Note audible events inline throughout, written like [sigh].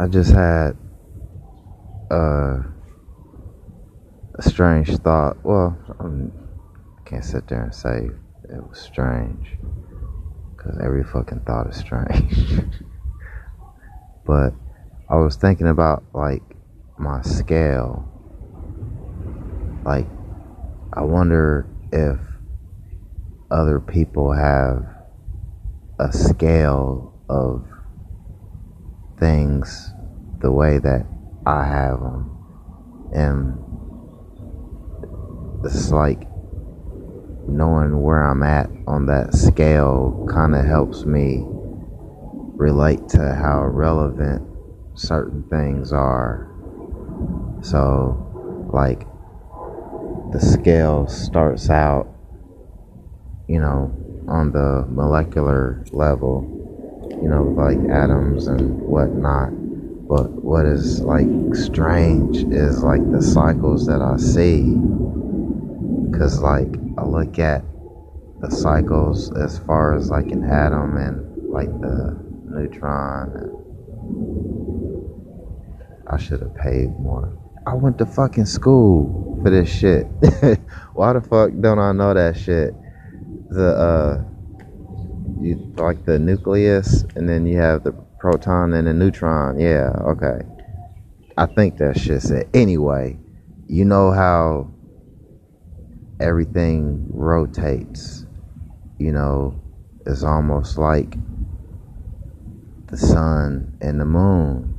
I just had uh, a strange thought. Well, I'm, I can't sit there and say it was strange because every fucking thought is strange. [laughs] but I was thinking about like my scale. Like, I wonder if other people have a scale of things the way that I have them. And it's like knowing where I'm at on that scale kind of helps me relate to how relevant certain things are. So, like, the scale starts out, you know, on the molecular level, you know, like atoms and whatnot. But what is like strange is like the cycles that I see. Cause like I look at the cycles as far as like an atom and like the neutron. I should have paid more. I went to fucking school for this shit. [laughs] Why the fuck don't I know that shit? The uh, you like the nucleus, and then you have the proton and the neutron. Yeah, okay. I think that shit it. Anyway, you know how everything rotates. You know, it's almost like the sun and the moon,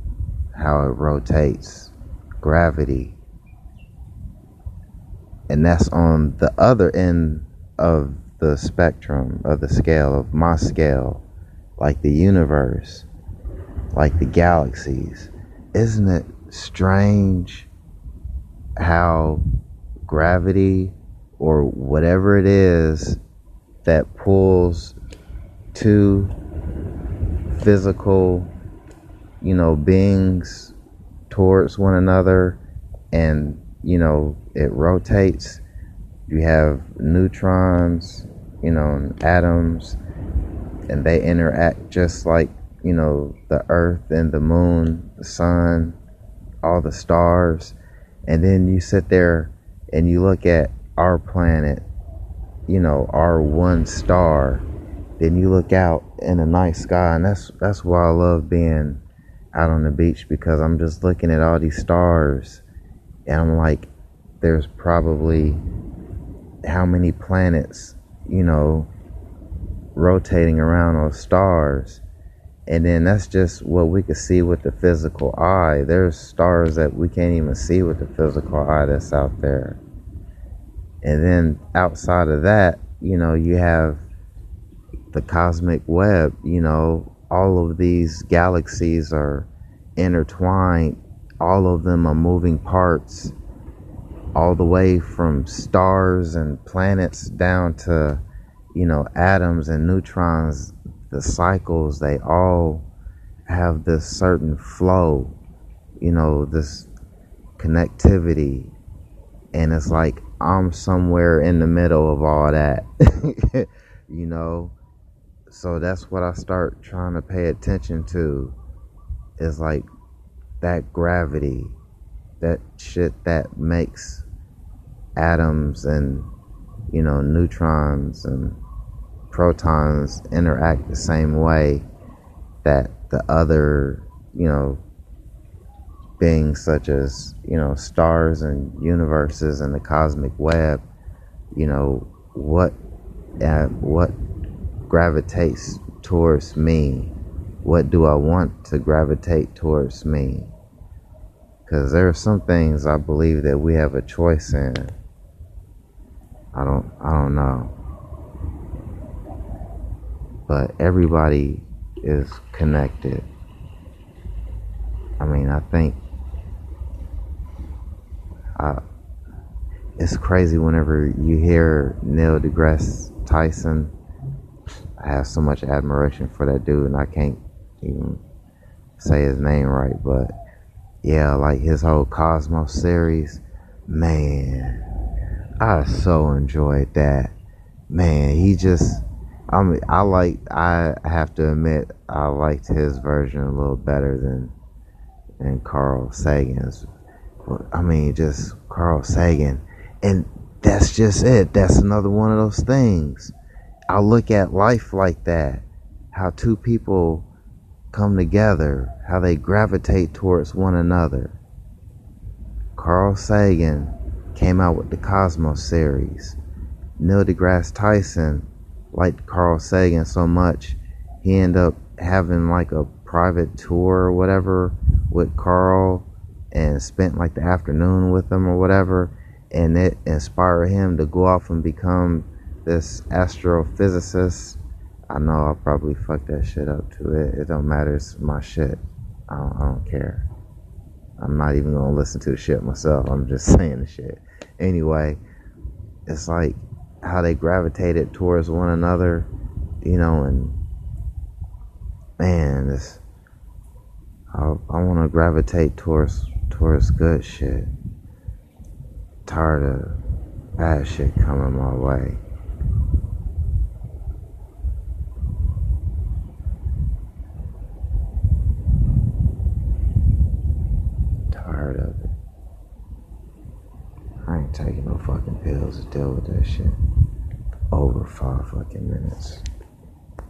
how it rotates, gravity. And that's on the other end of the spectrum, of the scale, of my scale, like the universe, like the galaxies. Isn't it strange how gravity or whatever it is that pulls two physical, you know, beings towards one another and, you know, it rotates. You have neutrons, you know, atoms, and they interact just like, you know, the earth and the moon, the sun, all the stars. And then you sit there and you look at our planet, you know, our one star, then you look out in the night sky, and that's that's why I love being out on the beach because I'm just looking at all these stars, and I'm like, there's probably how many planets, you know, rotating around those stars. And then that's just what we can see with the physical eye. There's stars that we can't even see with the physical eye that's out there. And then outside of that, you know, you have the cosmic web, you know, all of these galaxies are intertwined. All of them are moving parts, all the way from stars and planets down to, you know, atoms and neutrons. The cycles, they all have this certain flow, you know, this connectivity. And it's like I'm somewhere in the middle of all that, [laughs] you know. So that's what I start trying to pay attention to is like that gravity, that shit that makes atoms and, you know, neutrons and protons interact the same way that the other, you know, beings such as you know stars and universes and the cosmic web you know what uh, what gravitates towards me? What do i want to gravitate towards me? Because there are some things i believe that we have a choice in i don't i don't know but everybody is connected i mean i think uh, it's crazy whenever you hear Neil deGrasse Tyson. I have so much admiration for that dude, and I can't even say his name right, but yeah, like his whole Cosmos series, man, I so enjoyed that. Man, he just, I mean, I like, I have to admit, I liked his version a little better than than Carl Sagan's. I mean, just Carl Sagan. And that's just it. That's another one of those things. I look at life like that. How two people come together, how they gravitate towards one another. Carl Sagan came out with the Cosmos series. Neil deGrasse Tyson liked Carl Sagan so much, he ended up having like a private tour or whatever with Carl and spent like the afternoon with him or whatever. And it inspired him to go off and become this astrophysicist. I know I'll probably fuck that shit up to it. It don't matter. It's my shit. I don't, I don't care. I'm not even gonna listen to the shit myself. I'm just [laughs] saying the shit. Anyway, it's like how they gravitated towards one another, you know, and man, this I, I want to gravitate towards towards good shit. Tired of bad shit coming my way. Tired of it. I taking no fucking pills to deal with that shit. Over five fucking minutes.